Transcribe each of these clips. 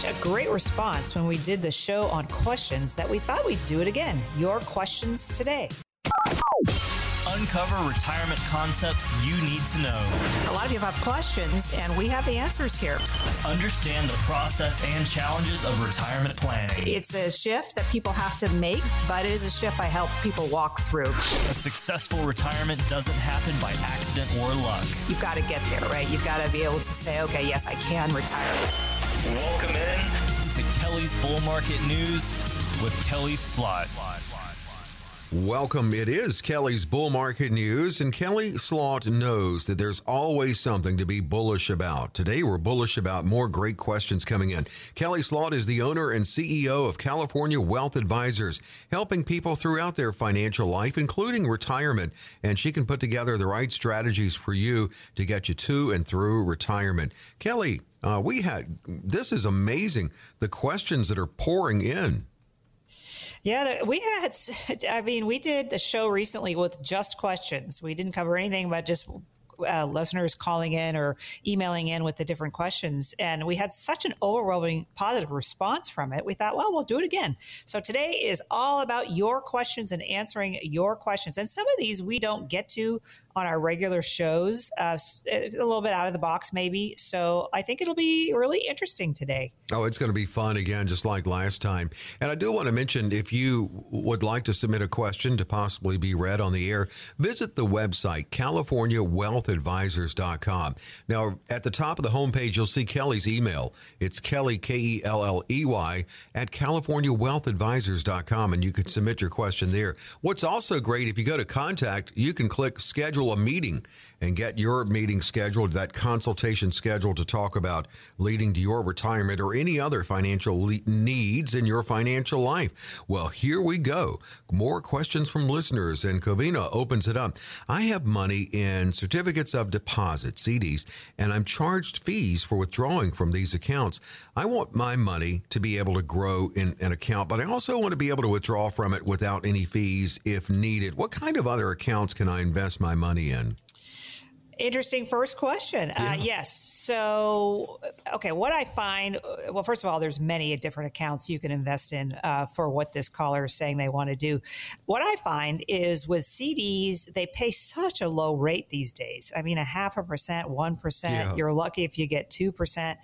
such a great response when we did the show on questions that we thought we'd do it again. Your questions today. Uncover retirement concepts you need to know. A lot of you have questions, and we have the answers here. Understand the process and challenges of retirement planning. It's a shift that people have to make, but it is a shift I help people walk through. A successful retirement doesn't happen by accident or luck. You've got to get there, right? You've got to be able to say, okay, yes, I can retire. Welcome in to Kelly's Bull Market News with Kelly Slaught. Welcome. It is Kelly's Bull Market News, and Kelly Slaught knows that there's always something to be bullish about. Today, we're bullish about more great questions coming in. Kelly Slaught is the owner and CEO of California Wealth Advisors, helping people throughout their financial life, including retirement. And she can put together the right strategies for you to get you to and through retirement. Kelly, uh, we had this is amazing. The questions that are pouring in. Yeah, we had, I mean, we did the show recently with just questions. We didn't cover anything but just uh, listeners calling in or emailing in with the different questions. And we had such an overwhelming positive response from it. We thought, well, we'll do it again. So today is all about your questions and answering your questions. And some of these we don't get to on our regular shows, uh, a little bit out of the box, maybe. So I think it'll be really interesting today. Oh, it's going to be fun again, just like last time. And I do want to mention if you would like to submit a question to possibly be read on the air, visit the website, CaliforniaWealthAdvisors.com. Now, at the top of the homepage, you'll see Kelly's email. It's Kelly, K E L L E Y, at CaliforniaWealthAdvisors.com, and you can submit your question there. What's also great, if you go to contact, you can click schedule a meeting and get your meeting scheduled, that consultation scheduled to talk about leading to your retirement or any other financial le- needs in your financial life. Well, here we go. More questions from listeners, and Covina opens it up. I have money in certificates of deposit, CDs, and I'm charged fees for withdrawing from these accounts. I want my money to be able to grow in an account, but I also want to be able to withdraw from it without any fees if needed. What kind of other accounts can I invest my money in? Interesting first question. Uh, yeah. Uh, yes. So, okay, what I find, uh, well, first of all, there's many different accounts you can invest in uh, for what this caller is saying they want to do. What I find is with CDs, they pay such a low rate these days. I mean, a half a percent, 1%. Yeah. You're lucky if you get 2%.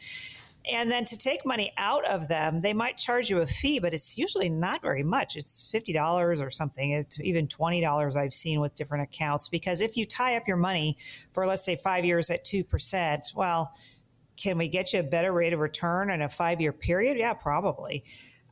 And then to take money out of them, they might charge you a fee, but it's usually not very much. It's $50 or something, it's even $20 I've seen with different accounts. Because if you tie up your money for, let's say, five years at 2%, well, can we get you a better rate of return in a five year period? Yeah, probably.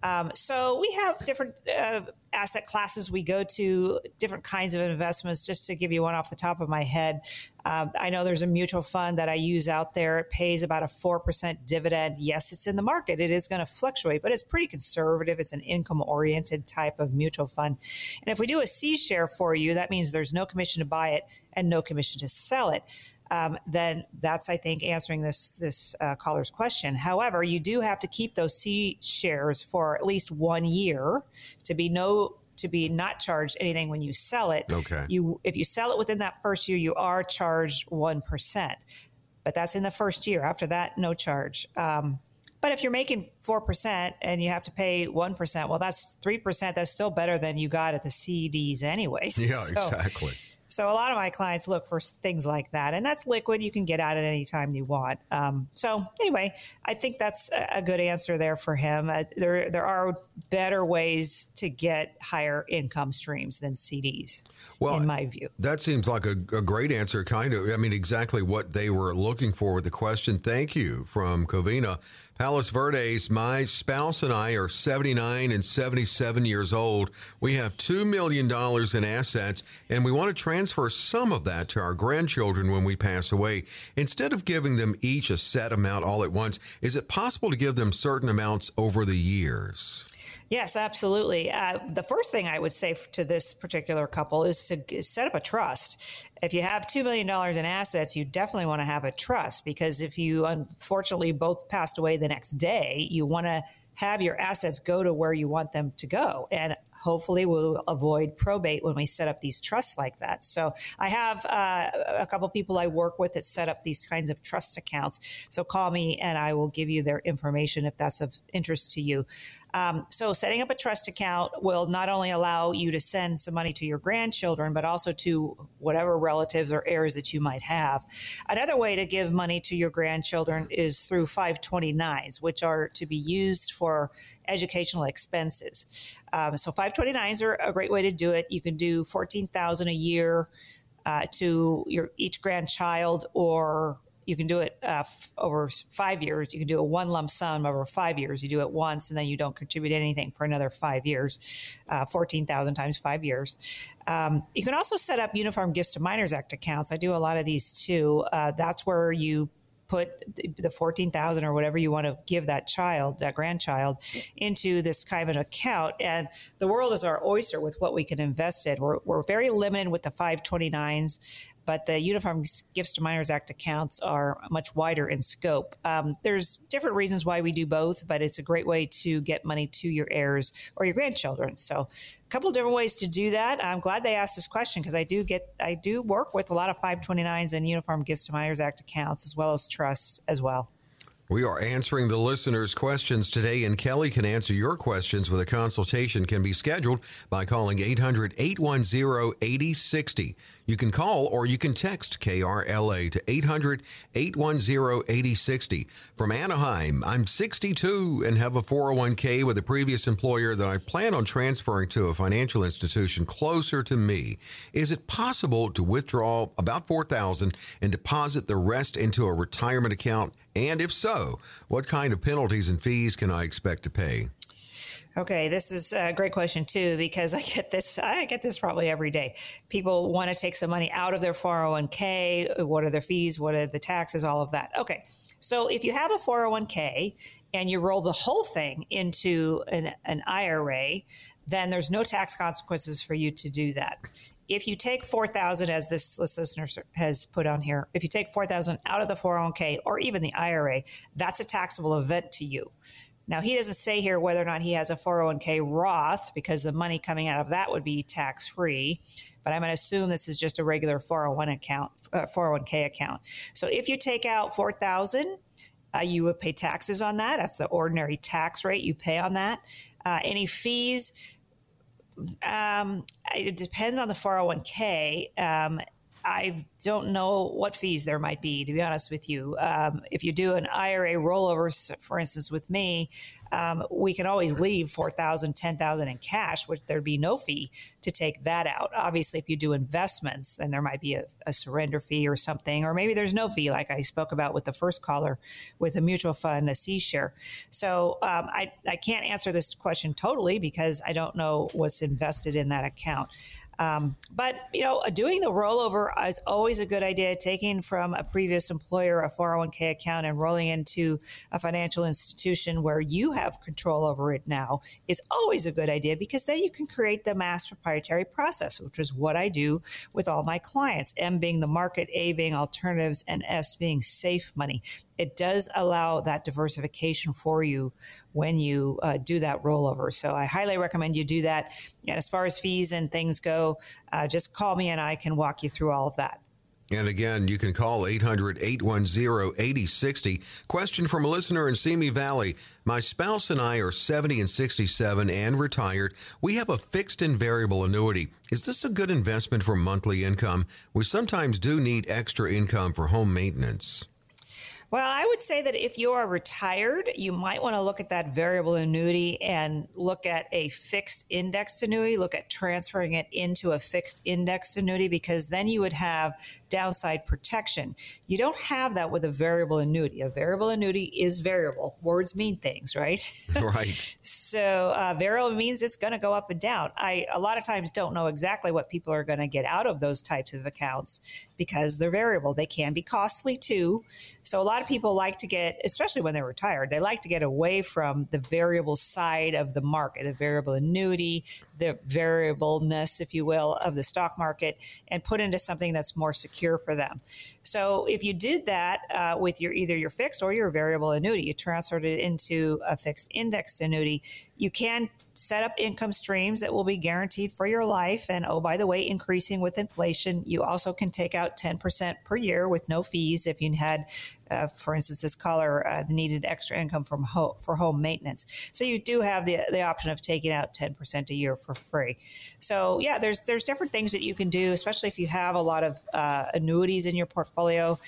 Um, so we have different uh, asset classes we go to, different kinds of investments. Just to give you one off the top of my head, um, I know there's a mutual fund that I use out there. It pays about a 4% dividend. Yes, it's in the market. It is going to fluctuate, but it's pretty conservative. It's an income oriented type of mutual fund. And if we do a C share for you, that means there's no commission to buy it and no commission to sell it um, then that's I think answering this this uh, caller's question. However, you do have to keep those C shares for at least one year to be no to be not charged anything when you sell it. Okay. You if you sell it within that first year, you are charged one percent, but that's in the first year. After that, no charge. Um, but if you're making 4% and you have to pay 1%, well, that's 3%. That's still better than you got at the CDs anyways. Yeah, so, exactly. So a lot of my clients look for things like that, and that's liquid. You can get at any time you want. Um, so anyway, I think that's a good answer there for him. Uh, there there are better ways to get higher income streams than CDs. Well, in my view, that seems like a, a great answer. Kind of, I mean, exactly what they were looking for with the question. Thank you from Covina. Palos Verdes, my spouse and I are 79 and 77 years old. We have $2 million in assets, and we want to transfer some of that to our grandchildren when we pass away. Instead of giving them each a set amount all at once, is it possible to give them certain amounts over the years? Yes, absolutely. Uh, the first thing I would say to this particular couple is to set up a trust. If you have $2 million in assets, you definitely want to have a trust because if you unfortunately both passed away the next day, you want to have your assets go to where you want them to go. And hopefully we'll avoid probate when we set up these trusts like that. So I have uh, a couple people I work with that set up these kinds of trust accounts. So call me and I will give you their information if that's of interest to you. Um, so setting up a trust account will not only allow you to send some money to your grandchildren, but also to whatever relatives or heirs that you might have. Another way to give money to your grandchildren is through 529s, which are to be used for educational expenses. Um, so 529s are a great way to do it. You can do 14,000 a year uh, to your each grandchild or you can do it uh, f- over five years. You can do a one lump sum over five years. You do it once and then you don't contribute anything for another five years, uh, 14,000 times five years. Um, you can also set up Uniform Gifts to Minors Act accounts. I do a lot of these too. Uh, that's where you put the 14,000 or whatever you want to give that child, that grandchild, into this kind of an account. And the world is our oyster with what we can invest in. We're, we're very limited with the 529s but the Uniform Gifts to Minors Act accounts are much wider in scope. Um, there's different reasons why we do both, but it's a great way to get money to your heirs or your grandchildren. So, a couple of different ways to do that. I'm glad they asked this question because I do get, I do work with a lot of 529s and Uniform Gifts to Minors Act accounts as well as trusts as well. We are answering the listeners' questions today, and Kelly can answer your questions with a consultation can be scheduled by calling 800 810 8060. You can call or you can text KRLA to 800 810 8060. From Anaheim, I'm 62 and have a 401k with a previous employer that I plan on transferring to a financial institution closer to me. Is it possible to withdraw about 4000 and deposit the rest into a retirement account? And if so, what kind of penalties and fees can I expect to pay? Okay, this is a great question too because I get this I get this probably every day. People want to take some money out of their 401k, what are their fees, what are the taxes, all of that. Okay. So if you have a 401k and you roll the whole thing into an, an IRA, then there's no tax consequences for you to do that if you take 4000 as this listener has put on here if you take 4000 out of the 401k or even the ira that's a taxable event to you. Now he doesn't say here whether or not he has a 401k roth because the money coming out of that would be tax free but i'm going to assume this is just a regular 401 account uh, 401k account. So if you take out 4000 uh, you would pay taxes on that. That's the ordinary tax rate you pay on that. Uh, any fees um, it depends on the 401k. Um, I don't know what fees there might be, to be honest with you. Um, if you do an IRA rollover, for instance, with me, um, we can always leave 4000 10000 in cash, which there'd be no fee to take that out. Obviously, if you do investments, then there might be a, a surrender fee or something, or maybe there's no fee, like I spoke about with the first caller with a mutual fund, a C share. So um, I, I can't answer this question totally because I don't know what's invested in that account. Um, but you know, doing the rollover is always a good idea. Taking from a previous employer a 401k account and rolling into a financial institution where you have control over it now is always a good idea because then you can create the mass proprietary process, which is what I do with all my clients. M being the market, A being alternatives, and S being safe money it does allow that diversification for you when you uh, do that rollover. So I highly recommend you do that. And as far as fees and things go, uh, just call me and I can walk you through all of that. And again, you can call 800 810 8060. Question from a listener in Simi Valley. My spouse and I are 70 and 67 and retired. We have a fixed and variable annuity. Is this a good investment for monthly income? We sometimes do need extra income for home maintenance. Well, I would say that if you are retired, you might want to look at that variable annuity and look at a fixed indexed annuity, look at transferring it into a fixed indexed annuity because then you would have downside protection. You don't have that with a variable annuity. A variable annuity is variable. Words mean things, right? Right. so uh, variable means it's going to go up and down. I a lot of times don't know exactly what people are going to get out of those types of accounts because they're variable. They can be costly too. So a lot of people like to get, especially when they're retired, they like to get away from the variable side of the market, the variable annuity, the variableness, if you will, of the stock market, and put into something that's more secure for them. So if you did that uh, with your either your fixed or your variable annuity, you transferred it into a fixed index annuity, you can set up income streams that will be guaranteed for your life. And oh, by the way, increasing with inflation. You also can take out 10% per year with no fees if you had, uh, for instance, this caller uh, needed extra income from for home maintenance. So you do have the, the option of taking out 10% a year for free. So yeah, there's, there's different things that you can do, especially if you have a lot of uh, annuities in your portfolio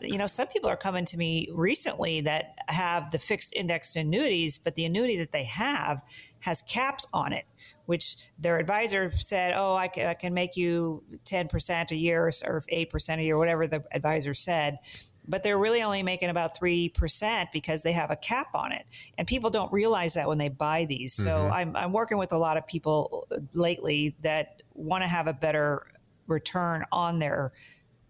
you know, some people are coming to me recently that have the fixed indexed annuities, but the annuity that they have has caps on it, which their advisor said, "Oh, I can, I can make you ten percent a year or eight percent a year, whatever the advisor said." But they're really only making about three percent because they have a cap on it, and people don't realize that when they buy these. Mm-hmm. So I'm, I'm working with a lot of people lately that want to have a better return on their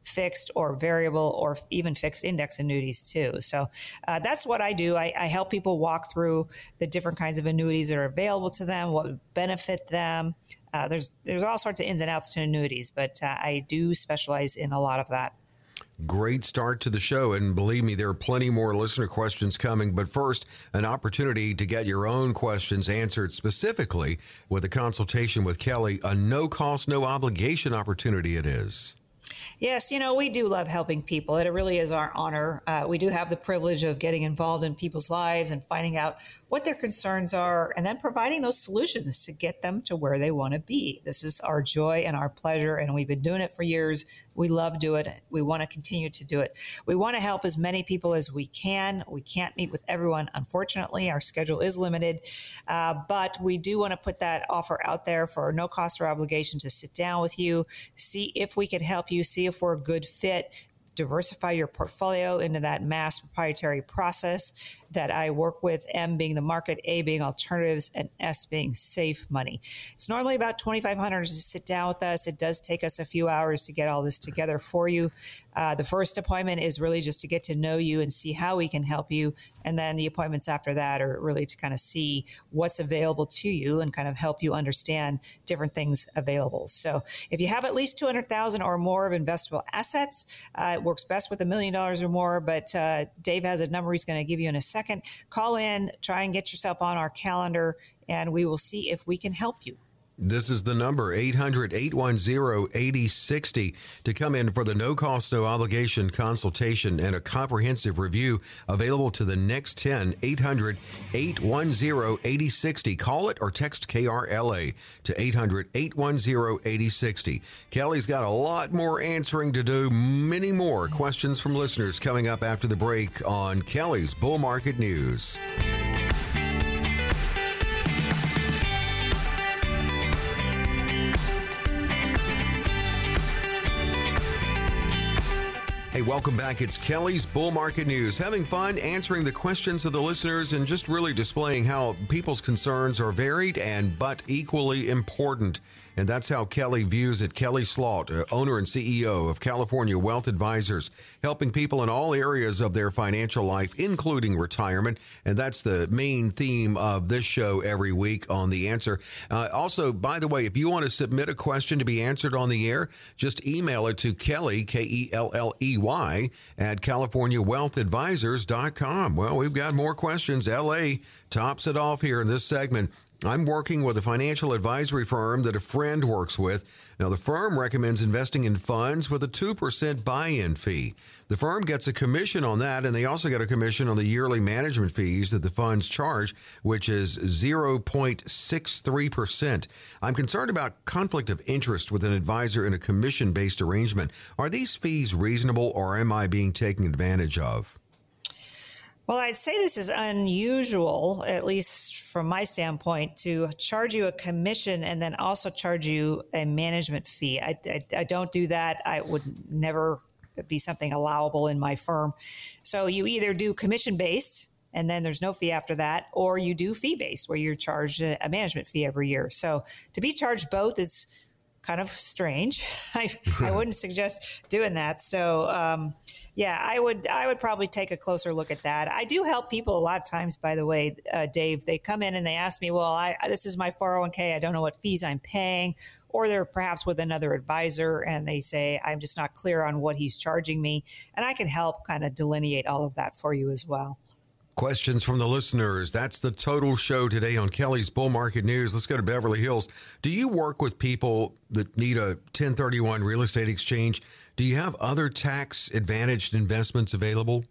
fixed or variable or even fixed index annuities too. So uh, that's what I do. I, I, help people walk through the different kinds of annuities that are available to them, what would benefit them. Uh, there's there's all sorts of ins and outs to annuities, but uh, I do specialize in a lot of that. Great start to the show. And believe me, there are plenty more listener questions coming. But first, an opportunity to get your own questions answered specifically with a consultation with Kelly, a no cost, no obligation opportunity it is. Yes, you know, we do love helping people. It really is our honor. Uh, we do have the privilege of getting involved in people's lives and finding out what their concerns are and then providing those solutions to get them to where they want to be. This is our joy and our pleasure, and we've been doing it for years. We love doing it. We want to continue to do it. We want to help as many people as we can. We can't meet with everyone, unfortunately. Our schedule is limited, uh, but we do want to put that offer out there for no cost or obligation to sit down with you, see if we can help you, see if we're a good fit, diversify your portfolio into that mass proprietary process that I work with, M being the market, A being alternatives, and S being safe money. It's normally about 2500 to sit down with us. It does take us a few hours to get all this together for you. Uh, the first appointment is really just to get to know you and see how we can help you. And then the appointments after that are really to kind of see what's available to you and kind of help you understand different things available. So if you have at least 200,000 or more of investable assets, uh, it works best with a million dollars or more. But uh, Dave has a number he's going to give you in a second second. Call in, try and get yourself on our calendar, and we will see if we can help you. This is the number 800 810 8060 to come in for the no cost, no obligation consultation and a comprehensive review available to the next 10 800 810 8060. Call it or text KRLA to 800 810 8060. Kelly's got a lot more answering to do, many more questions from listeners coming up after the break on Kelly's Bull Market News. Hey, welcome back. It's Kelly's Bull Market News. Having fun answering the questions of the listeners and just really displaying how people's concerns are varied and but equally important. And that's how Kelly views it. Kelly Slaught, uh, owner and CEO of California Wealth Advisors, helping people in all areas of their financial life, including retirement. And that's the main theme of this show every week on The Answer. Uh, also, by the way, if you want to submit a question to be answered on the air, just email it to Kelly, K E L L E Y, at CaliforniaWealthAdvisors.com. Well, we've got more questions. LA tops it off here in this segment. I'm working with a financial advisory firm that a friend works with. Now, the firm recommends investing in funds with a 2% buy in fee. The firm gets a commission on that, and they also get a commission on the yearly management fees that the funds charge, which is 0.63%. I'm concerned about conflict of interest with an advisor in a commission based arrangement. Are these fees reasonable, or am I being taken advantage of? Well, I'd say this is unusual, at least from my standpoint, to charge you a commission and then also charge you a management fee. I, I, I don't do that. I would never be something allowable in my firm. So you either do commission based and then there's no fee after that, or you do fee based where you're charged a management fee every year. So to be charged both is kind of strange. I, I wouldn't suggest doing that. So, um, yeah, I would I would probably take a closer look at that. I do help people a lot of times. By the way, uh, Dave, they come in and they ask me, "Well, I, this is my 401k. I don't know what fees I'm paying," or they're perhaps with another advisor and they say, "I'm just not clear on what he's charging me," and I can help kind of delineate all of that for you as well. Questions from the listeners. That's the total show today on Kelly's Bull Market News. Let's go to Beverly Hills. Do you work with people that need a 1031 real estate exchange? Do you have other tax advantaged investments available?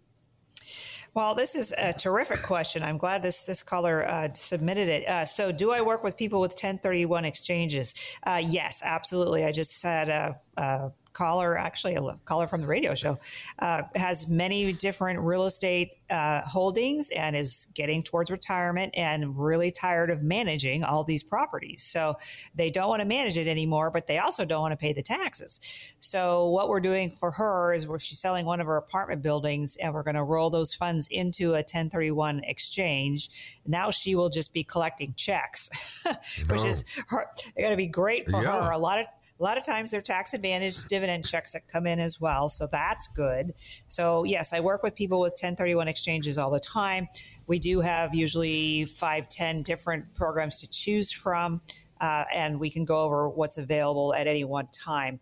Well, this is a terrific question. I'm glad this this caller uh, submitted it. Uh, so, do I work with people with 1031 exchanges? Uh, yes, absolutely. I just had a, caller, actually a caller from the radio show, uh, has many different real estate uh, holdings and is getting towards retirement and really tired of managing all these properties. So they don't want to manage it anymore, but they also don't want to pay the taxes. So what we're doing for her is we're, she's selling one of her apartment buildings and we're going to roll those funds into a 1031 exchange. Now she will just be collecting checks, which oh. is going to be great for yeah. her. A lot of a lot of times they're tax advantaged dividend checks that come in as well. So that's good. So, yes, I work with people with 1031 exchanges all the time. We do have usually five, 10 different programs to choose from. Uh, and we can go over what's available at any one time.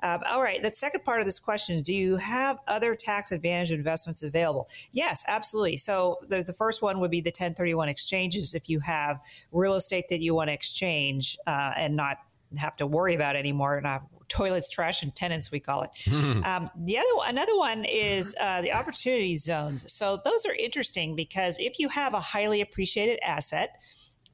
Um, all right, the second part of this question is Do you have other tax advantage investments available? Yes, absolutely. So the, the first one would be the 1031 exchanges if you have real estate that you want to exchange uh, and not have to worry about anymore. Not toilets, trash, and tenants, we call it. um, the other another one is uh, the opportunity zones. So those are interesting because if you have a highly appreciated asset,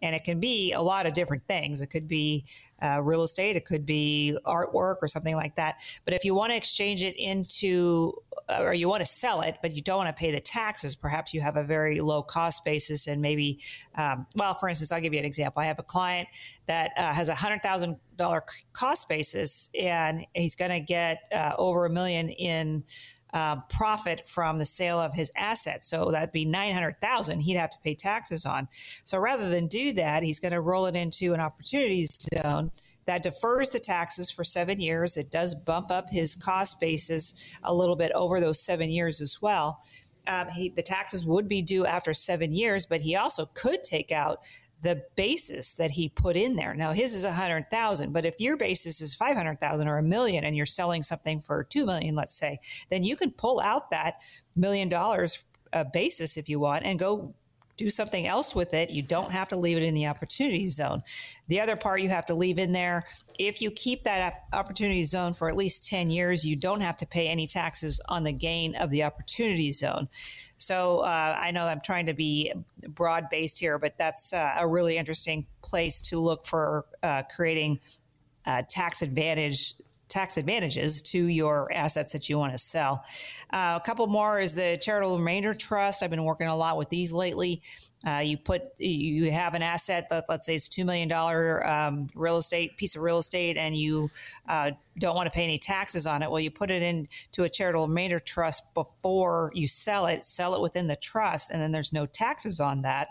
and it can be a lot of different things. It could be uh, real estate, it could be artwork or something like that. But if you want to exchange it into uh, or you want to sell it, but you don't want to pay the taxes, perhaps you have a very low cost basis and maybe, um, well, for instance, I'll give you an example. I have a client that uh, has a hundred thousand dollar cost basis, and he's going to get uh, over a million in. Uh, profit from the sale of his assets. So that'd be 900,000 he'd have to pay taxes on. So rather than do that, he's going to roll it into an opportunity zone that defers the taxes for seven years. It does bump up his cost basis a little bit over those seven years as well. Um, he, the taxes would be due after seven years, but he also could take out the basis that he put in there. Now his is a hundred thousand, but if your basis is five hundred thousand or a million, and you're selling something for two million, let's say, then you can pull out that million dollars uh, basis if you want and go do something else with it. You don't have to leave it in the opportunity zone. The other part you have to leave in there, if you keep that opportunity zone for at least 10 years, you don't have to pay any taxes on the gain of the opportunity zone. So uh, I know I'm trying to be broad based here, but that's uh, a really interesting place to look for uh, creating uh, tax advantage tax advantages to your assets that you want to sell. Uh, a couple more is the charitable remainder trust. I've been working a lot with these lately. Uh, you put you have an asset that let's say it's two million dollar um, real estate piece of real estate, and you uh, don't want to pay any taxes on it. Well, you put it into a charitable remainder trust before you sell it. Sell it within the trust, and then there's no taxes on that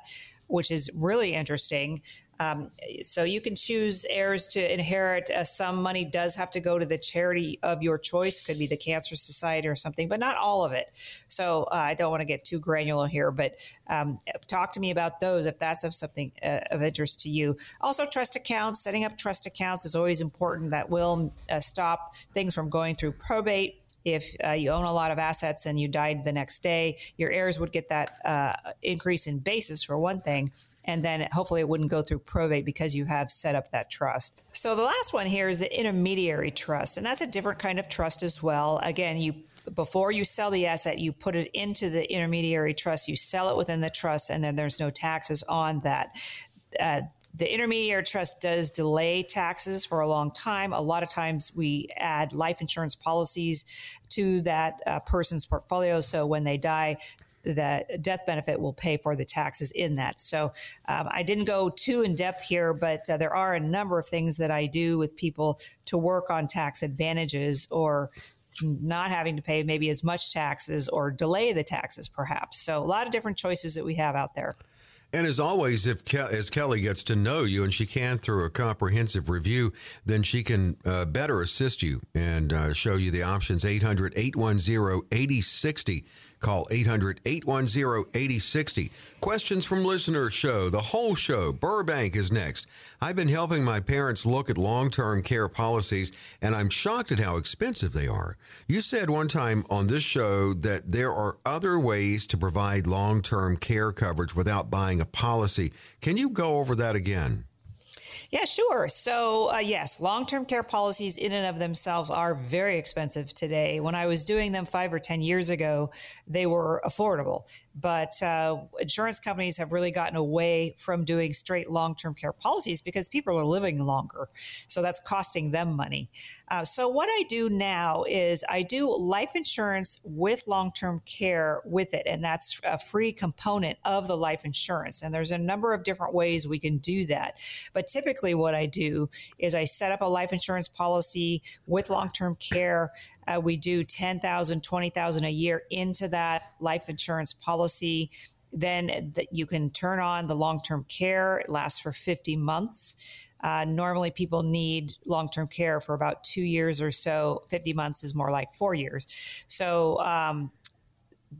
which is really interesting. Um, so you can choose heirs to inherit. Uh, some money does have to go to the charity of your choice. Could be the Cancer Society or something, but not all of it. So uh, I don't want to get too granular here, but um, talk to me about those if that's of something uh, of interest to you. Also, trust accounts. Setting up trust accounts is always important. That will uh, stop things from going through probate if uh, you own a lot of assets and you died the next day, your heirs would get that uh, increase in basis for one thing and then hopefully it wouldn't go through probate because you have set up that trust. So the last one here is the intermediary trust, and that's a different kind of trust as well. Again, you before you sell the asset, you put it into the intermediary trust, you sell it within the trust, and then there's no taxes on that. Uh, the intermediary trust does delay taxes for a long time. A lot of times we add life insurance policies to that uh, person's portfolio. So when they die, that death benefit will pay for the taxes in that. So um, I didn't go too in depth here, but uh, there are a number of things that I do with people to work on tax advantages or not having to pay maybe as much taxes or delay the taxes perhaps. So a lot of different choices that we have out there. And as always, if Ke- as Kelly gets to know you, and she can through a comprehensive review, then she can uh, better assist you and uh, show you the options. 800 810 8060 Call 800 810 8060. Questions from listeners show, the whole show. Burbank is next. I've been helping my parents look at long term care policies, and I'm shocked at how expensive they are. You said one time on this show that there are other ways to provide long term care coverage without buying a policy. Can you go over that again? Yeah, sure. So, uh, yes, long term care policies in and of themselves are very expensive today. When I was doing them five or 10 years ago, they were affordable. But uh, insurance companies have really gotten away from doing straight long term care policies because people are living longer. So that's costing them money. Uh, so what I do now is I do life insurance with long term care with it. And that's a free component of the life insurance. And there's a number of different ways we can do that. But typically, what I do is I set up a life insurance policy with long term care. Uh, we do 10,000, 20,000 a year into that life insurance policy. Then that you can turn on the long term care. It lasts for 50 months. Uh, normally, people need long term care for about two years or so. 50 months is more like four years. So, um,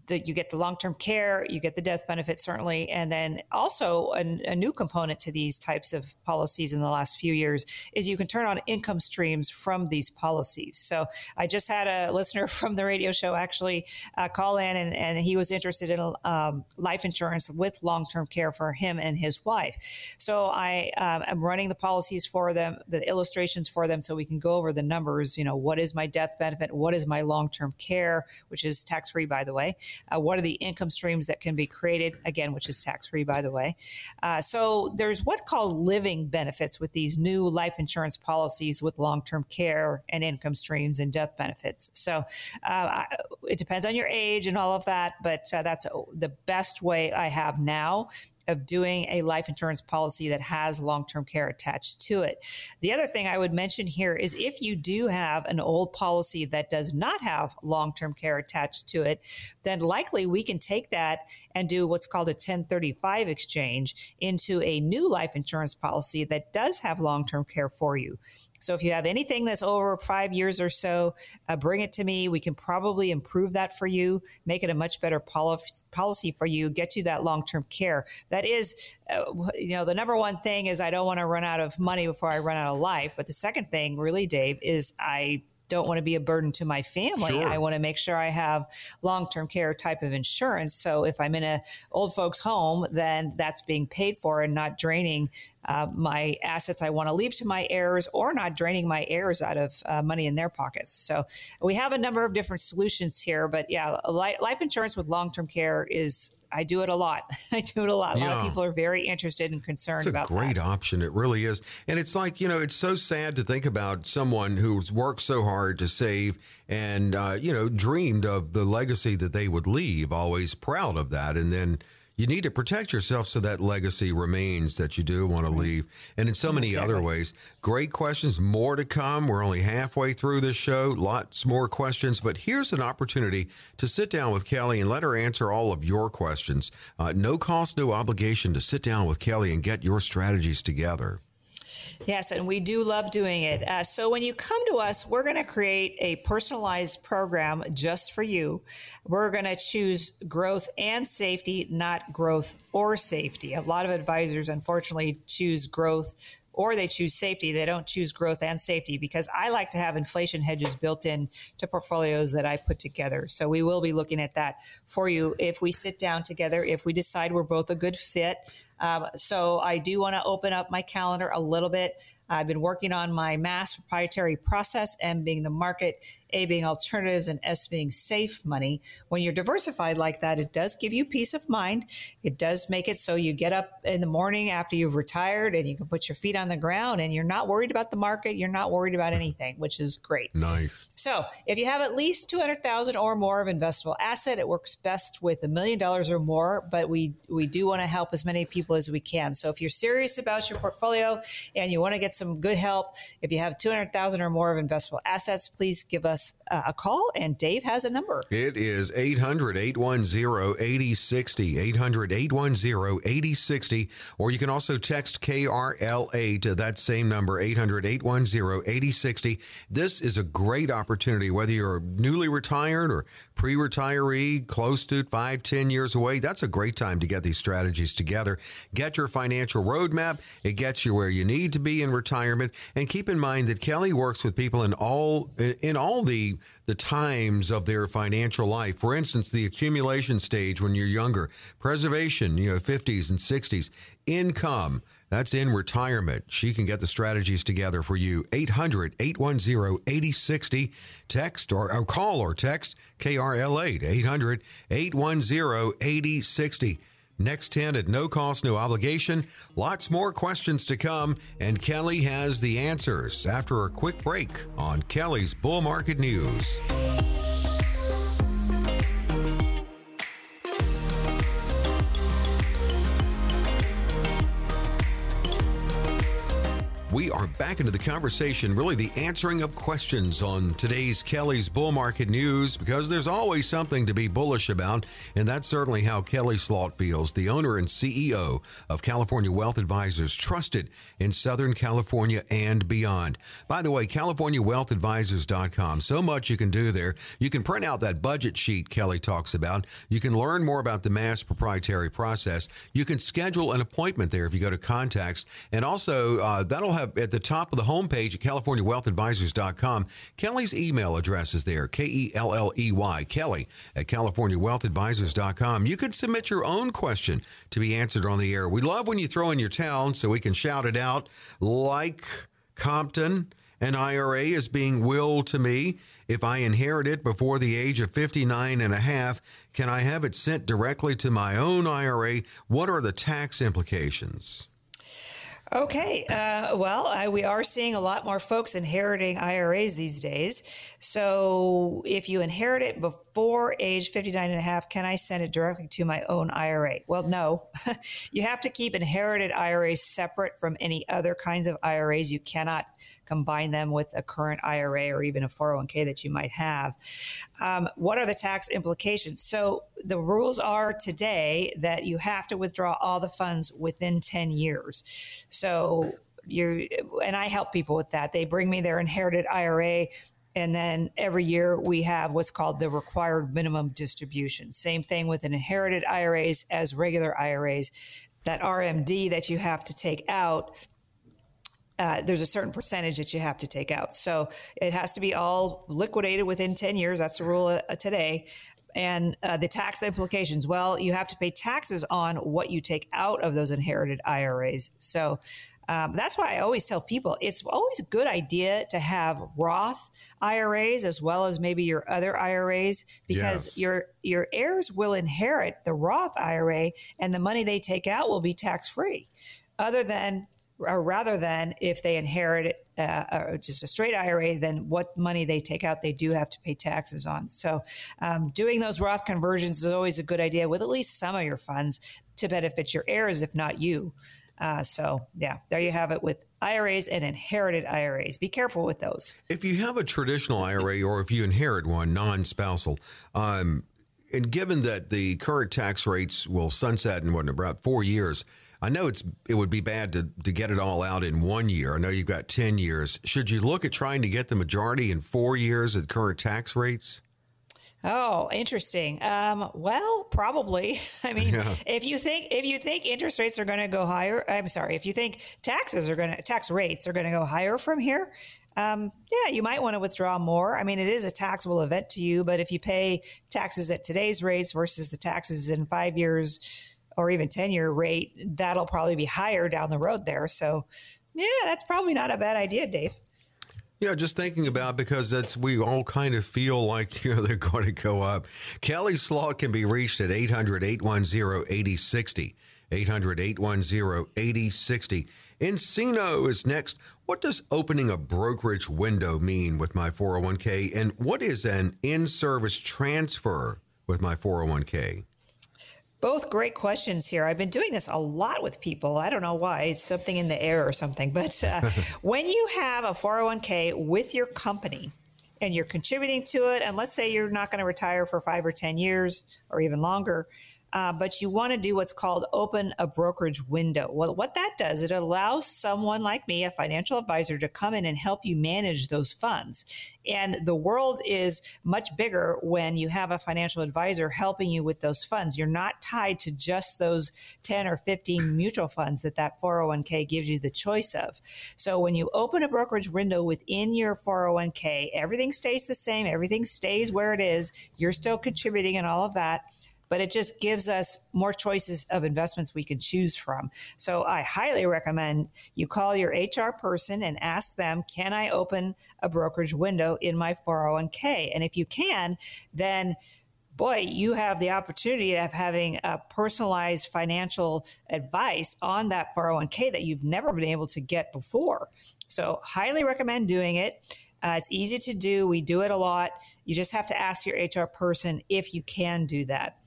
that you get the long term care, you get the death benefit, certainly. And then also a, a, new component to these types of policies in the last few years is you can turn on income streams from these policies. So I just had a listener from the radio show actually uh, call in and, and, he was interested in um, life insurance with long term care for him and his wife. So I um, am running the policies for them, the illustrations for them, so we can go over the numbers. You know, what is my death benefit? What is my long term care, which is tax free, by the way? Uh, what are the income streams that can be created? Again, which is tax free, by the way. Uh, so there's what called living benefits with these new life insurance policies with long term care and income streams and death benefits. So uh, it depends on your age and all of that, but uh, that's the best way I have now of doing a life insurance policy that has long term care attached to it. The other thing I would mention here is if you do have an old policy that does not have long term care attached to it, then likely we can take that and do what's called a 1035 exchange into a new life insurance policy that does have long term care for you. So if you have anything that's over five years or so, uh, bring it to me. We can probably improve that for you, make it a much better policy for you, get you that long term care. That is, uh, you know, the number one thing is I don't want to run out of money before I run out of life. But the second thing, really, Dave, is I don't want to be a burden to my family. Sure. I want to make sure I have long-term care type of insurance. So if I'm in a old folks home, then that's being paid for and not draining uh, my assets I want to leave to my heirs or not draining my heirs out of uh, money in their pockets. So we have a number of different solutions here, but yeah, life insurance with long-term care is I do it a lot. I do it a lot. A yeah. lot of people are very interested and concerned it's a about great that. option. It really is. And it's like, you know, it's so sad to think about someone who's worked so hard to save and, uh, you know, dreamed of the legacy that they would leave, always proud of that. And then, you need to protect yourself so that legacy remains that you do want to leave. And in so many exactly. other ways. Great questions. More to come. We're only halfway through this show. Lots more questions. But here's an opportunity to sit down with Kelly and let her answer all of your questions. Uh, no cost, no obligation to sit down with Kelly and get your strategies together. Yes, and we do love doing it. Uh, so when you come to us, we're going to create a personalized program just for you. We're going to choose growth and safety, not growth or safety. A lot of advisors, unfortunately, choose growth or they choose safety. They don't choose growth and safety because I like to have inflation hedges built in to portfolios that I put together. So we will be looking at that for you if we sit down together, if we decide we're both a good fit. Um, so I do want to open up my calendar a little bit. I've been working on my mass proprietary process, M being the market, A being alternatives, and S being safe money. When you're diversified like that, it does give you peace of mind. It does make it so you get up in the morning after you've retired and you can put your feet on the ground and you're not worried about the market. You're not worried about anything, which is great. Nice. So if you have at least 200,000 or more of investable asset, it works best with a million dollars or more, but we, we do want to help as many people as we can. So if you're serious about your portfolio and you want to get get some good help. If you have 200,000 or more of investable assets, please give us uh, a call. And Dave has a number. It is 800 810 8060. 800 810 8060. Or you can also text KRLA to that same number, 800 810 8060. This is a great opportunity, whether you're newly retired or pre retiree, close to five, ten years away. That's a great time to get these strategies together. Get your financial roadmap. It gets you where you need to be in retirement. And keep in mind that Kelly works with people in all in all the the times of their financial life. For instance, the accumulation stage when you're younger, preservation, you know, 50s and 60s, income. That's in retirement. She can get the strategies together for you. 800 810 8060. Text or, or, call or text KRLA 800 810 8060. Next 10 at no cost, no obligation. Lots more questions to come, and Kelly has the answers after a quick break on Kelly's Bull Market News. We are back into the conversation, really the answering of questions on today's Kelly's Bull Market News, because there's always something to be bullish about, and that's certainly how Kelly Slaught feels, the owner and CEO of California Wealth Advisors, trusted in Southern California and beyond. By the way, CaliforniaWealthAdvisors.com, so much you can do there. You can print out that budget sheet Kelly talks about. You can learn more about the mass proprietary process. You can schedule an appointment there if you go to contacts, and also uh, that'll have at the top of the homepage at CaliforniaWealthAdvisors.com. Kelly's email address is there, K E L L E Y, Kelly at CaliforniaWealthAdvisors.com. You could submit your own question to be answered on the air. We love when you throw in your town so we can shout it out, like Compton. An IRA is being willed to me. If I inherit it before the age of 59 and a half, can I have it sent directly to my own IRA? What are the tax implications? Okay. Uh, well, I, we are seeing a lot more folks inheriting IRAs these days. So if you inherit it before age 59 and a half, can I send it directly to my own IRA? Well, no. you have to keep inherited IRAs separate from any other kinds of IRAs. You cannot combine them with a current IRA or even a 401k that you might have. Um, what are the tax implications? So the rules are today that you have to withdraw all the funds within 10 years. So you're and I help people with that. They bring me their inherited IRA and then every year we have what's called the required minimum distribution. Same thing with an inherited IRAs as regular IRAs. That RMD that you have to take out uh, there's a certain percentage that you have to take out. So it has to be all liquidated within 10 years. That's the rule uh, today. And uh, the tax implications, well, you have to pay taxes on what you take out of those inherited IRAs. So um, that's why I always tell people it's always a good idea to have Roth IRAs as well as maybe your other IRAs because yes. your your heirs will inherit the Roth IRA and the money they take out will be tax free. Other than or rather than if they inherit uh, just a straight IRA, then what money they take out, they do have to pay taxes on. So, um, doing those Roth conversions is always a good idea with at least some of your funds to benefit your heirs, if not you. Uh, so, yeah, there you have it with IRAs and inherited IRAs. Be careful with those. If you have a traditional IRA or if you inherit one, non spousal, um, and given that the current tax rates will sunset in what, about four years, I know it's it would be bad to, to get it all out in one year. I know you've got 10 years. Should you look at trying to get the majority in four years at current tax rates? Oh, interesting. Um, well, probably. I mean, yeah. if you think if you think interest rates are going to go higher, I'm sorry. If you think taxes are going to tax rates are going to go higher from here, um, yeah, you might want to withdraw more. I mean, it is a taxable event to you, but if you pay taxes at today's rates versus the taxes in five years or even 10 year rate, that'll probably be higher down the road there. So, yeah, that's probably not a bad idea, Dave. Yeah, just thinking about because that's we all kind of feel like you know they're going to go up. Kelly Slaught can be reached at 800-810-8060. 800-810-8060. Encino is next. What does opening a brokerage window mean with my 401k and what is an in-service transfer with my 401k? Both great questions here. I've been doing this a lot with people. I don't know why. It's something in the air or something. But uh, when you have a 401k with your company and you're contributing to it, and let's say you're not going to retire for five or 10 years or even longer, uh, but you want to do what's called open a brokerage window. Well, what that does, it allows someone like me, a financial advisor, to come in and help you manage those funds. And the world is much bigger when you have a financial advisor helping you with those funds. You're not tied to just those 10 or 15 mutual funds that that 401k gives you the choice of. So when you open a brokerage window within your 401k, everything stays the same, everything stays where it is. You're still contributing and all of that but it just gives us more choices of investments we can choose from. So I highly recommend you call your HR person and ask them, can I open a brokerage window in my 401k? And if you can, then boy, you have the opportunity of having a personalized financial advice on that 401k that you've never been able to get before. So, highly recommend doing it. Uh, it's easy to do. We do it a lot. You just have to ask your HR person if you can do that.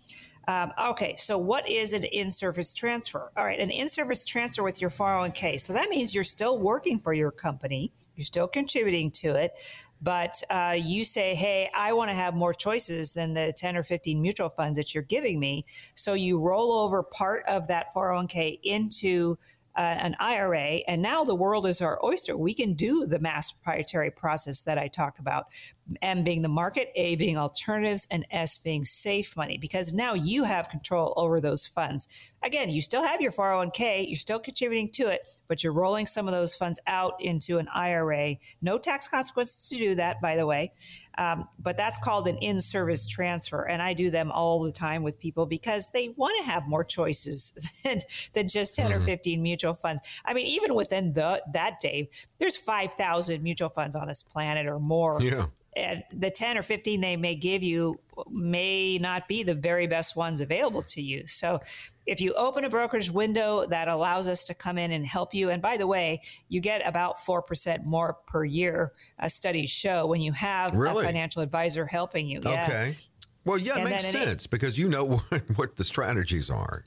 Um, okay, so what is an in service transfer? All right, an in service transfer with your 401k. So that means you're still working for your company, you're still contributing to it, but uh, you say, hey, I want to have more choices than the 10 or 15 mutual funds that you're giving me. So you roll over part of that 401k into uh, an IRA, and now the world is our oyster. We can do the mass proprietary process that I talked about. M being the market, A being alternatives, and S being safe money, because now you have control over those funds. Again, you still have your 401k, you're still contributing to it, but you're rolling some of those funds out into an IRA. No tax consequences to do that, by the way. Um, but that's called an in service transfer. And I do them all the time with people because they want to have more choices than, than just 10 mm. or mm-hmm. 15 mutual funds. I mean, even within the, that, Dave, there's 5,000 mutual funds on this planet or more. Yeah the 10 or 15 they may give you may not be the very best ones available to you. So if you open a brokerage window that allows us to come in and help you, and by the way, you get about 4% more per year, as studies show, when you have really? a financial advisor helping you. Yeah. Okay. Well, yeah, it and makes sense it, because you know what, what the strategies are.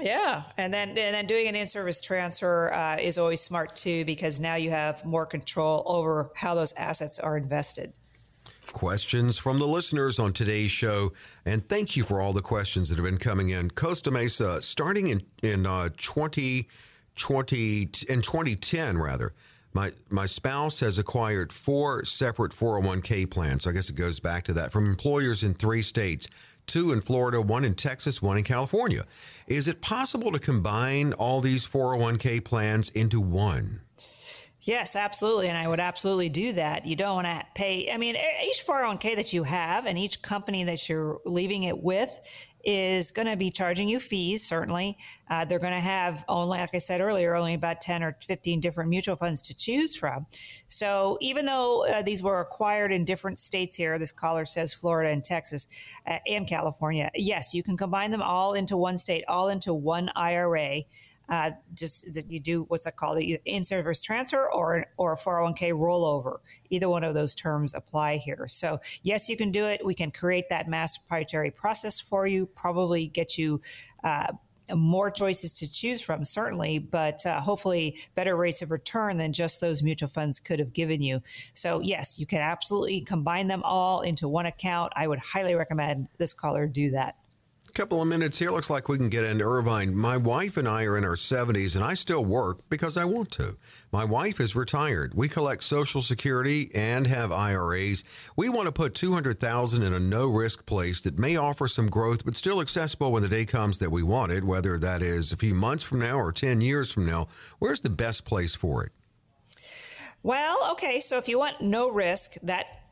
Yeah, and then and then doing an in-service transfer uh, is always smart too because now you have more control over how those assets are invested questions from the listeners on today's show. And thank you for all the questions that have been coming in. Costa Mesa, starting in, in uh, 2020, in 2010, rather, my, my spouse has acquired four separate 401k plans. So I guess it goes back to that from employers in three states two in Florida, one in Texas, one in California. Is it possible to combine all these 401k plans into one? Yes, absolutely. And I would absolutely do that. You don't want to pay. I mean, each 401k that you have and each company that you're leaving it with is going to be charging you fees, certainly. Uh, they're going to have only, like I said earlier, only about 10 or 15 different mutual funds to choose from. So even though uh, these were acquired in different states here, this caller says Florida and Texas uh, and California, yes, you can combine them all into one state, all into one IRA uh, just that you do what's that called, in-service transfer or or a 401k rollover. Either one of those terms apply here. So yes, you can do it. We can create that mass proprietary process for you. Probably get you. Uh, more choices to choose from, certainly, but uh, hopefully better rates of return than just those mutual funds could have given you. So, yes, you can absolutely combine them all into one account. I would highly recommend this caller do that couple of minutes here. Looks like we can get into Irvine. My wife and I are in our 70s, and I still work because I want to. My wife is retired. We collect Social Security and have IRAs. We want to put 200,000 in a no-risk place that may offer some growth, but still accessible when the day comes that we want it, whether that is a few months from now or 10 years from now. Where's the best place for it? Well, okay. So if you want no risk, that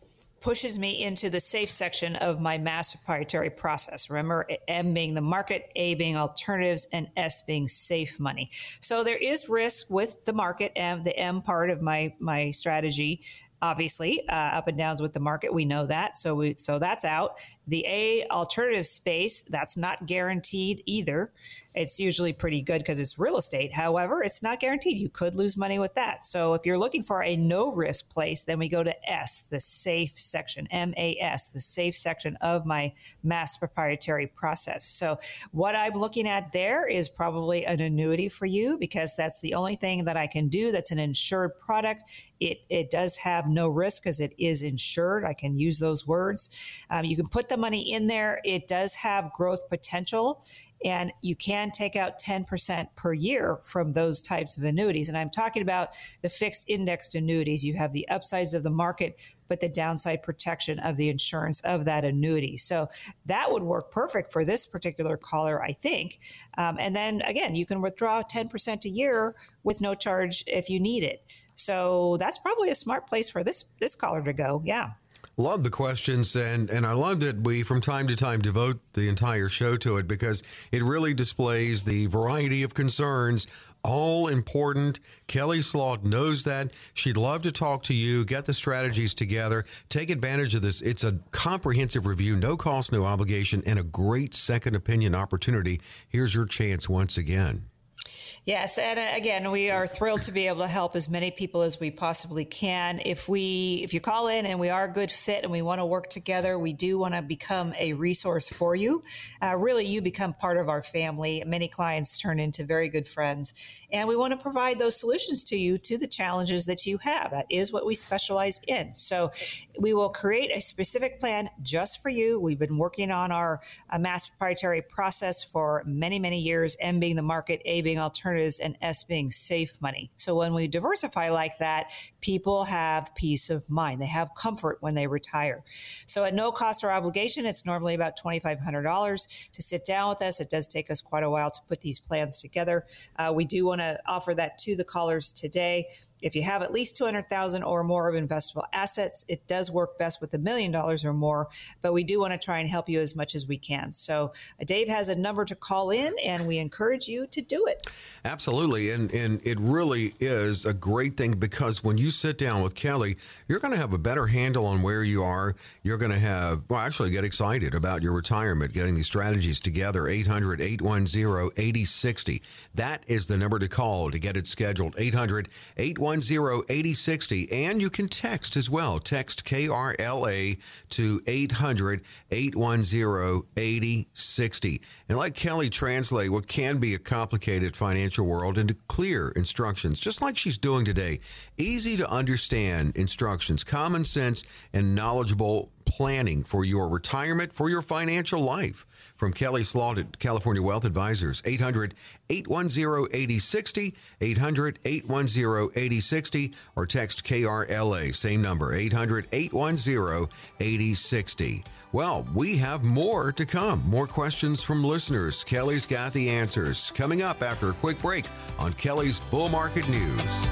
pushes me into the safe section of my mass proprietary process. Remember, M being the market, A being alternatives, and S being safe money. So there is risk with the market and the M part of my my strategy. Obviously, uh, up and downs with the market, we know that. So we so that's out. The A alternative space that's not guaranteed either. It's usually pretty good because it's real estate. However, it's not guaranteed. You could lose money with that. So if you're looking for a no risk place, then we go to S, the safe section, M A S, the safe section of my mass proprietary process. So what I'm looking at there is probably an annuity for you because that's the only thing that I can do that's an insured product. It, it does have no risk because it is insured. I can use those words. Um, you can put the money in there. It does have growth potential and you can take out 10% per year from those types of annuities. And I'm talking about the fixed indexed annuities. You have the upsides of the market, but the downside protection of the insurance of that annuity. So that would work perfect for this particular caller, I think. Um, and then again, you can withdraw 10% a year with no charge if you need it. So that's probably a smart place for this this caller to go. Yeah. Love the questions, and, and I love that we from time to time devote the entire show to it because it really displays the variety of concerns, all important. Kelley Slaught knows that. She'd love to talk to you, get the strategies together, take advantage of this. It's a comprehensive review, no cost, no obligation, and a great second opinion opportunity. Here's your chance once again. Yes, and uh, again, we are thrilled to be able to help as many people as we possibly can. If we, if you call in and we are a good fit and we want to work together, we do want to become a resource for you. Uh, really, you become part of our family. Many clients turn into very good friends, and we want to provide those solutions to you to the challenges that you have. That is what we specialize in. So, we will create a specific plan just for you. We've been working on our uh, mass proprietary process for many, many years. M being the market, A being alternative alternatives and S being safe money. So when we diversify like that, people have peace of mind. They have comfort when they retire. So at no cost or obligation, it's normally about $2,500 to sit down with us. It does take us quite a while to put these plans together. Uh, we do want to offer that to the callers today. If you have at least 200,000 or more of investable assets, it does work best with a million dollars or more, but we do want to try and help you as much as we can. So uh, Dave has a number to call in and we encourage you to do it. Absolutely. And and it really is a great thing because when you sit down with Kelley, you're going to have a better handle on where you are. You're going to have well actually get excited about your retirement, getting these strategies together. 800-810-8060. That is the number to call to get it scheduled. 800-810 810-8060. And you can text as well. Text KRLA to 800-810-8060. And let Kelley translate what can be a complicated financial world into clear instructions, just like she's doing today. Easy to understand instructions, common sense, and knowledgeable planning for your retirement, for your financial life from Kelley Slaught at California Wealth Advisors. 800 810 8060, 800 810 8060, or text KRLA, same number, 800 810 8060. Well, we have more to come. More questions from listeners. Kelley's got the answers. Coming up after a quick break on Kelley's Bull Market News.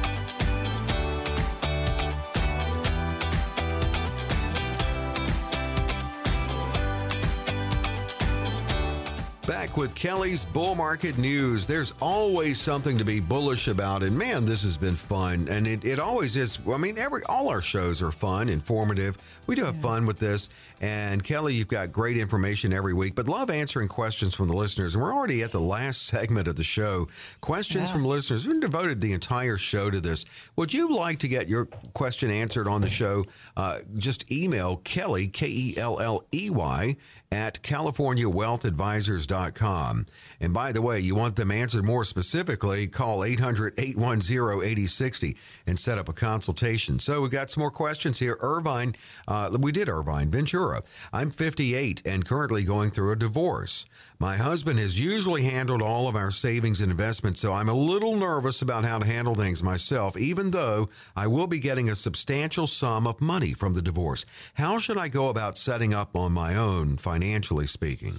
Back with Kelley's Bull Market News. There's always something to be bullish about, and man, this has been fun. And it, it always is. I mean, every all our shows are fun, informative. We do have yeah. fun with this. And Kelley, you've got great information every week, but love answering questions from the listeners. And we're already at the last segment of the show. Questions yeah. from listeners. We've devoted the entire show to this. Would you like to get your question answered on the show? Uh, just email Kelley, K E L L E Y, at californiawealthadvisors.com. And by the way, you want them answered more specifically, call 800 810 8060 and set up a consultation. So we've got some more questions here. Irvine, uh, we did Irvine, Ventura. I'm 58 and currently going through a divorce. My husband has usually handled all of our savings and investments, so I'm a little nervous about how to handle things myself, even though I will be getting a substantial sum of money from the divorce. How should I go about setting up on my own, financially speaking?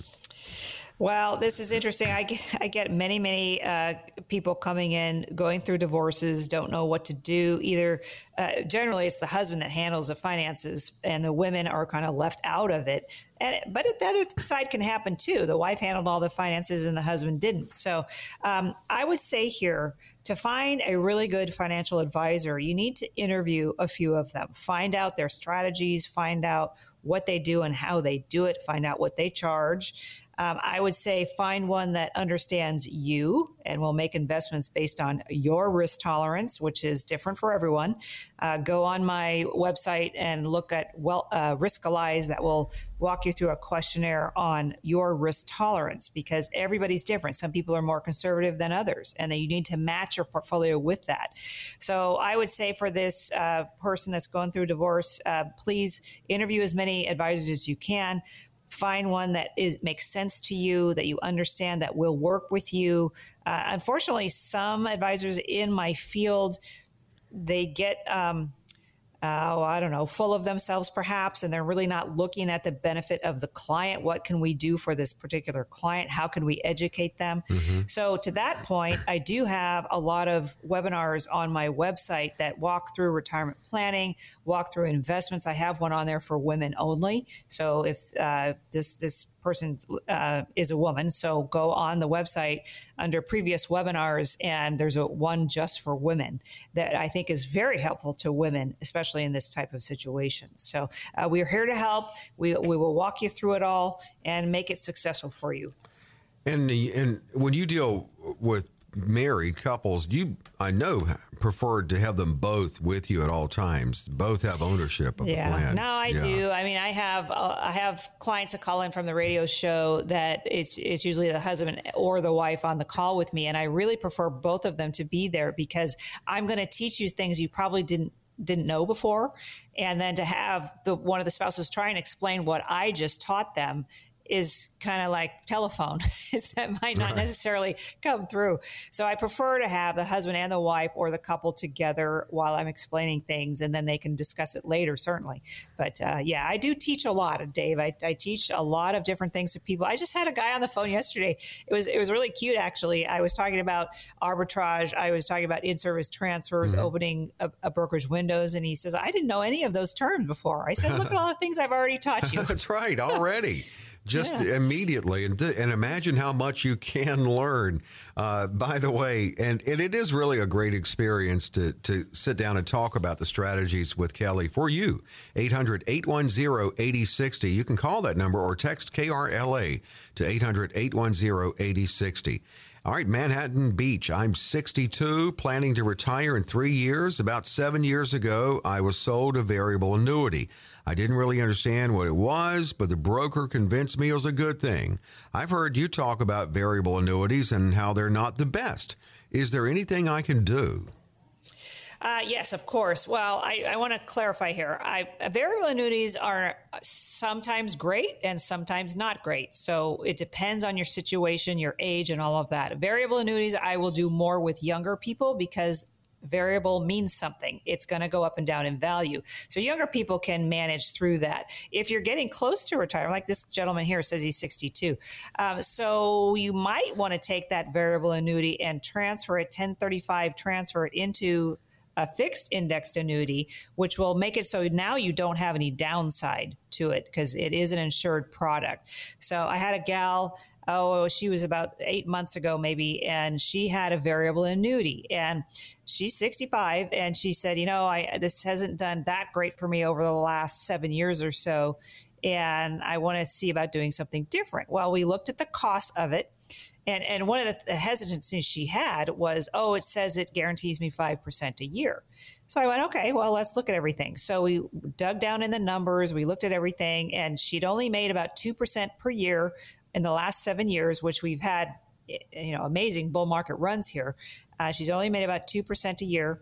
Well, this is interesting. I get, I get many, many uh, people coming in, going through divorces, don't know what to do. Either uh, generally it's the husband that handles the finances, and the women are kind of left out of it. And but the other side can happen too. The wife handled all the finances, and the husband didn't. So um, I would say here to find a really good financial advisor, you need to interview a few of them, find out their strategies, find out what they do and how they do it, find out what they charge Um, I would say find one that understands you and will make investments based on your risk tolerance, which is different for everyone. Uh, go on my website and look at well uh, Riskalyze that will walk you through a questionnaire on your risk tolerance because everybody's different. Some people are more conservative than others, and then you need to match your portfolio with that. So I would say for this uh, person that's going through divorce, uh, please interview as many advisors as you can find one that is makes sense to you that you understand that will work with you. Uh, unfortunately some advisors in my field they get um, oh, I don't know, full of themselves perhaps, and they're really not looking at the benefit of the client. What can we do for this particular client? How can we educate them? Mm-hmm. So, to that point, I do have a lot of webinars on my website that walk through retirement planning, walk through investments. I have one on there for women only. So, if uh, this this person uh, is a woman. So go on the website under previous webinars, and there's a one just for women that I think is very helpful to women, especially in this type of situation. So uh, we're here to help. We, we will walk you through it all and make it successful for you. And and when you deal with married couples, you I know preferred to have them both with you at all times. Both have ownership of yeah. the plan. No, I yeah. do. I mean, I have uh, I have clients that call in from the radio show that it's it's usually the husband or the wife on the call with me, and I really prefer both of them to be there because I'm going to teach you things you probably didn't didn't know before and then to have the one of the spouses try and explain what I just taught them is kind of like telephone. that might not right. necessarily come through. So I prefer to have the husband and the wife or the couple together while I'm explaining things, and then they can discuss it later, certainly. But uh, yeah, I do teach a lot, Dave. I, I, teach a lot of different things to people. I just had a guy on the phone yesterday. It was it was really cute, actually. I was talking about arbitrage. I was talking about in-service transfers, mm-hmm. opening a, a brokerage windows, and he says, "I didn't know any of those terms before." I said, "Look at all the things I've already taught you." That's right, already just yeah. immediately and, th- and imagine how much you can learn uh, by the way and, and it is really a great experience to, to sit down and talk about the strategies with kelley for you 800-810-8060 you can call that number or text krla to 800-810-8060 all right, Manhattan Beach. I'm 62, planning to retire in three years. About seven years ago, I was sold a variable annuity. I didn't really understand what it was, but the broker convinced me it was a good thing. I've heard you talk about variable annuities and how they're not the best. Is there anything I can do? Uh, yes, of course. Well, I, I want to clarify here. I, variable annuities are sometimes great and sometimes not great. So it depends on your situation, your age, and all of that. Variable annuities, I will do more with younger people because variable means something. It's going to go up and down in value. So younger people can manage through that. If you're getting close to retirement, like this gentleman here says he's 62. Um, so you might want to take that variable annuity and transfer it, 1035 transfer it into a fixed indexed annuity, which will make it so now you don't have any downside to it because it is an insured product. So I had a gal oh, she was about eight months ago, maybe, and she had a variable annuity. And she's 65, and she said, you know, I this hasn't done that great for me over the last seven years or so. And I want to see about doing something different. Well, we looked at the cost of it. And, and one of the, the hesitancies she had was, oh, it says it guarantees me 5% a year. So I went, okay, well, let's look at everything. So we dug down in the numbers, we looked at everything, and she'd only made about 2% per year in the last seven years, which we've had, you know, amazing bull market runs here. Uh, she's only made about 2% a year.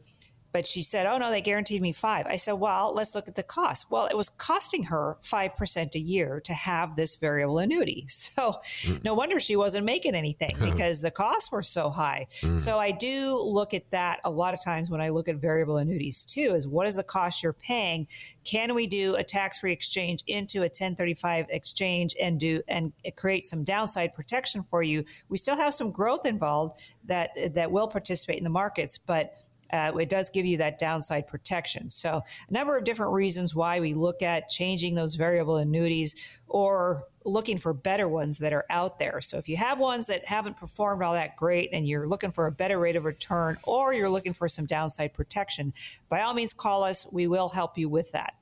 But she said, "Oh no, they guaranteed me five. I said, "Well, let's look at the cost." Well, it was costing her five percent a year to have this variable annuity. So, mm. no wonder she wasn't making anything because the costs were so high. Mm. So, I do look at that a lot of times when I look at variable annuities too. Is what is the cost you're paying? Can we do a tax-free exchange into a 1035 exchange and do and create some downside protection for you? We still have some growth involved that that will participate in the markets, but uh, it does give you that downside protection. So, a number of different reasons why we look at changing those variable annuities or looking for better ones that are out there. So, if you have ones that haven't performed all that great and you're looking for a better rate of return or you're looking for some downside protection, by all means, call us. We will help you with that.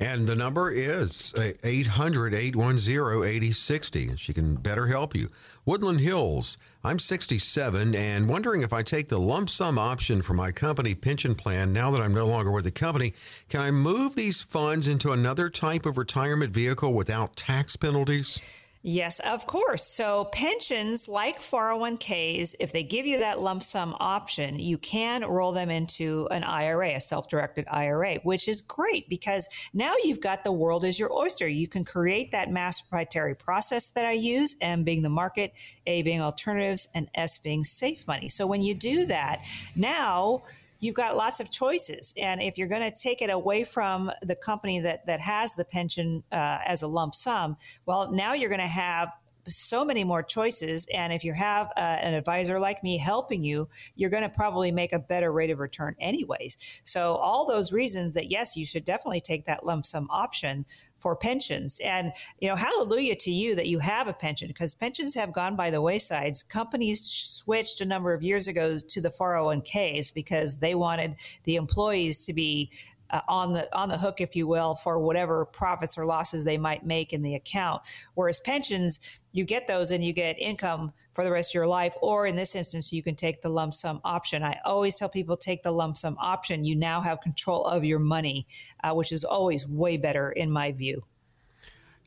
And the number is uh, 800 810 8060. She can better help you. Woodland Hills, I'm 67 and wondering if I take the lump sum option for my company pension plan now that I'm no longer with the company, can I move these funds into another type of retirement vehicle without tax penalties? Yes, of course. So pensions like 401ks, if they give you that lump sum option, you can roll them into an IRA, a self-directed IRA, which is great because now you've got the world as your oyster. You can create that mass proprietary process that I use, M being the market, A being alternatives, and S being safe money. So when you do that, now you've got lots of choices. And if you're going to take it away from the company that, that has the pension uh, as a lump sum, well, now you're going to have so many more choices. And if you have uh, an advisor like me helping you, you're going to probably make a better rate of return anyways. So all those reasons that yes, you should definitely take that lump sum option for pensions. And, you know, hallelujah to you that you have a pension because pensions have gone by the waysides. Companies switched a number of years ago to the 401ks because they wanted the employees to be uh, on the on the hook, if you will, for whatever profits or losses they might make in the account. Whereas pensions, you get those and you get income for the rest of your life. Or in this instance, you can take the lump sum option. I always tell people take the lump sum option. You now have control of your money, uh, which is always way better in my view.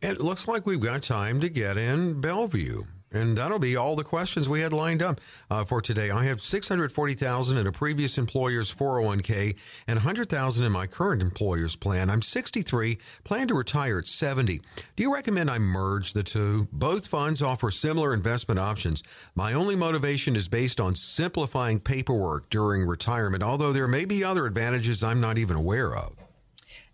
It looks like we've got time to get in Bellevue. And that'll be all the questions we had lined up uh, for today. I have 640,000 in a previous employer's 401k and 100,000 in my current employer's plan. I'm 63, plan to retire at 70. Do you recommend I merge the two? Both funds offer similar investment options. My only motivation is based on simplifying paperwork during retirement, although there may be other advantages I'm not even aware of.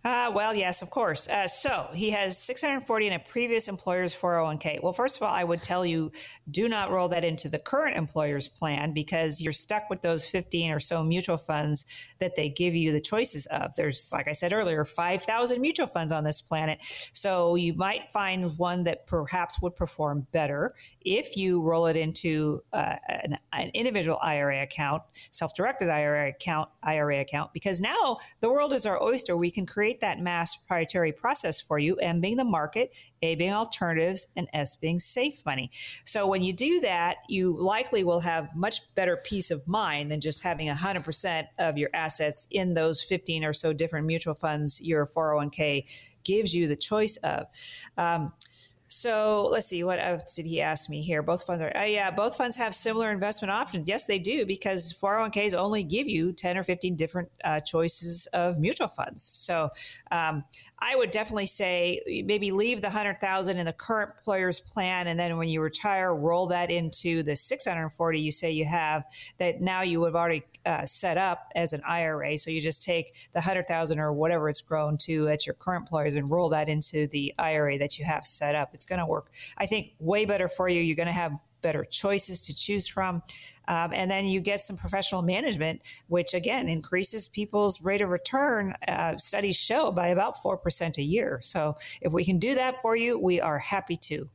Uh, well, yes, of course. Uh, so he has 640 in a previous employer's 401k. Well, first of all, I would tell you do not roll that into the current employer's plan because you're stuck with those 15 or so mutual funds that they give you the choices of. There's, like I said earlier, 5,000 mutual funds on this planet. So you might find one that perhaps would perform better if you roll it into uh, an, an individual IRA account, self-directed IRA account, IRA account, because now the world is our oyster. We can create create that mass proprietary process for you, M being the market, A being alternatives, and S being safe money. So when you do that, you likely will have much better peace of mind than just having 100% of your assets in those 15 or so different mutual funds your 401k gives you the choice of. Um, so let's see, what else did he ask me here? Both funds are, uh, yeah, both funds have similar investment options. Yes, they do because 401ks only give you 10 or 15 different uh, choices of mutual funds. So um, I would definitely say maybe leave the 100,000 in the current employer's plan. And then when you retire, roll that into the 640 you say you have that now you have already uh, set up as an IRA. So you just take the 100,000 or whatever it's grown to at your current employers and roll that into the IRA that you have set up. It's going to work, I think, way better for you. You're going to have better choices to choose from. Um, and then you get some professional management, which again increases people's rate of return. Uh, studies show by about 4% a year. So if we can do that for you, we are happy to.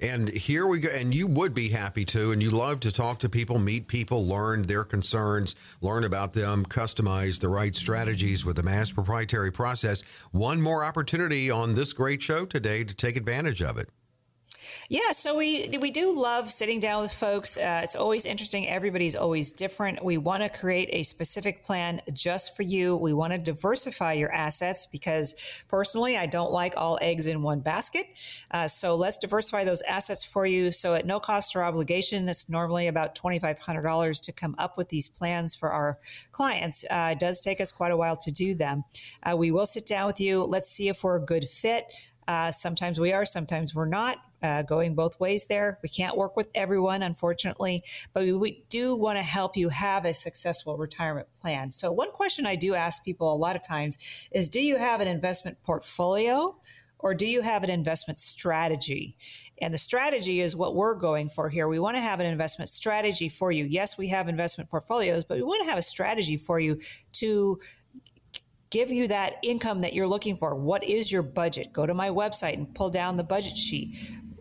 And here we go. And you would be happy to, and you love to talk to people, meet people, learn their concerns, learn about them, customize the right strategies with the mass proprietary process. One more opportunity on this great show today to take advantage of it. Yeah, so we we do love sitting down with folks. Uh, it's always interesting. Everybody's always different. We want to create a specific plan just for you. We want to diversify your assets because personally, I don't like all eggs in one basket. Uh, so let's diversify those assets for you. So at no cost or obligation, it's normally about twenty five hundred dollars to come up with these plans for our clients. Uh, it does take us quite a while to do them. Uh, we will sit down with you. Let's see if we're a good fit. Uh, sometimes we are, sometimes we're not. Uh, going both ways there. We can't work with everyone, unfortunately, but we, we do want to help you have a successful retirement plan. So, one question I do ask people a lot of times is Do you have an investment portfolio? Or do you have an investment strategy? And the strategy is what we're going for here. We want to have an investment strategy for you. Yes, we have investment portfolios, but we want to have a strategy for you to give you that income that you're looking for. What is your budget? Go to my website and pull down the budget sheet.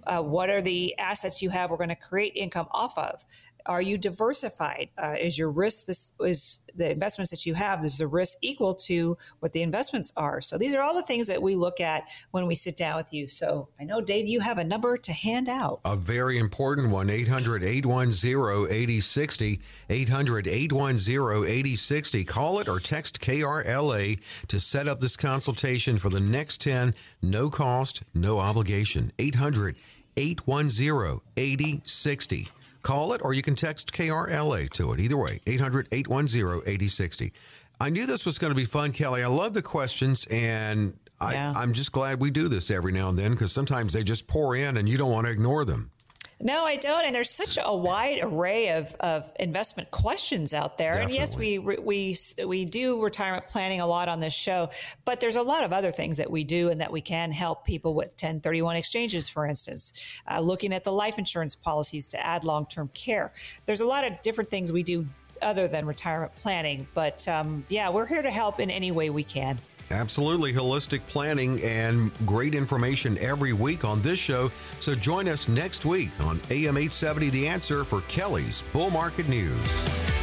Uh, what are the assets you have we're going to create income off of Are you diversified? Uh, is your risk this is the investments that you have? Is the risk equal to what the investments are? So these are all the things that we look at when we sit down with you. So I know Dave, you have a number to hand out. A very important one: 800-810-8060. 800-810-8060. Call it or text KRLA to set up this consultation for the next 10. No cost, no obligation. 800 810 8060. Call it or you can text KRLA to it. Either way, 800 810 8060. I knew this was going to be fun, Kelley. I love the questions, and I, yeah. I'm just glad we do this every now and then because sometimes they just pour in and you don't want to ignore them. No, I don't. And there's such a wide array of, of investment questions out there. Definitely. And yes, we, we, we do retirement planning a lot on this show, but there's a lot of other things that we do and that we can help people with 1031 exchanges, for instance, uh, looking at the life insurance policies to add long term care. There's a lot of different things we do other than retirement planning. But um, yeah, we're here to help in any way we can. Absolutely holistic planning and great information every week on this show. So join us next week on AM 870 The Answer for Kelley's Bull Market News.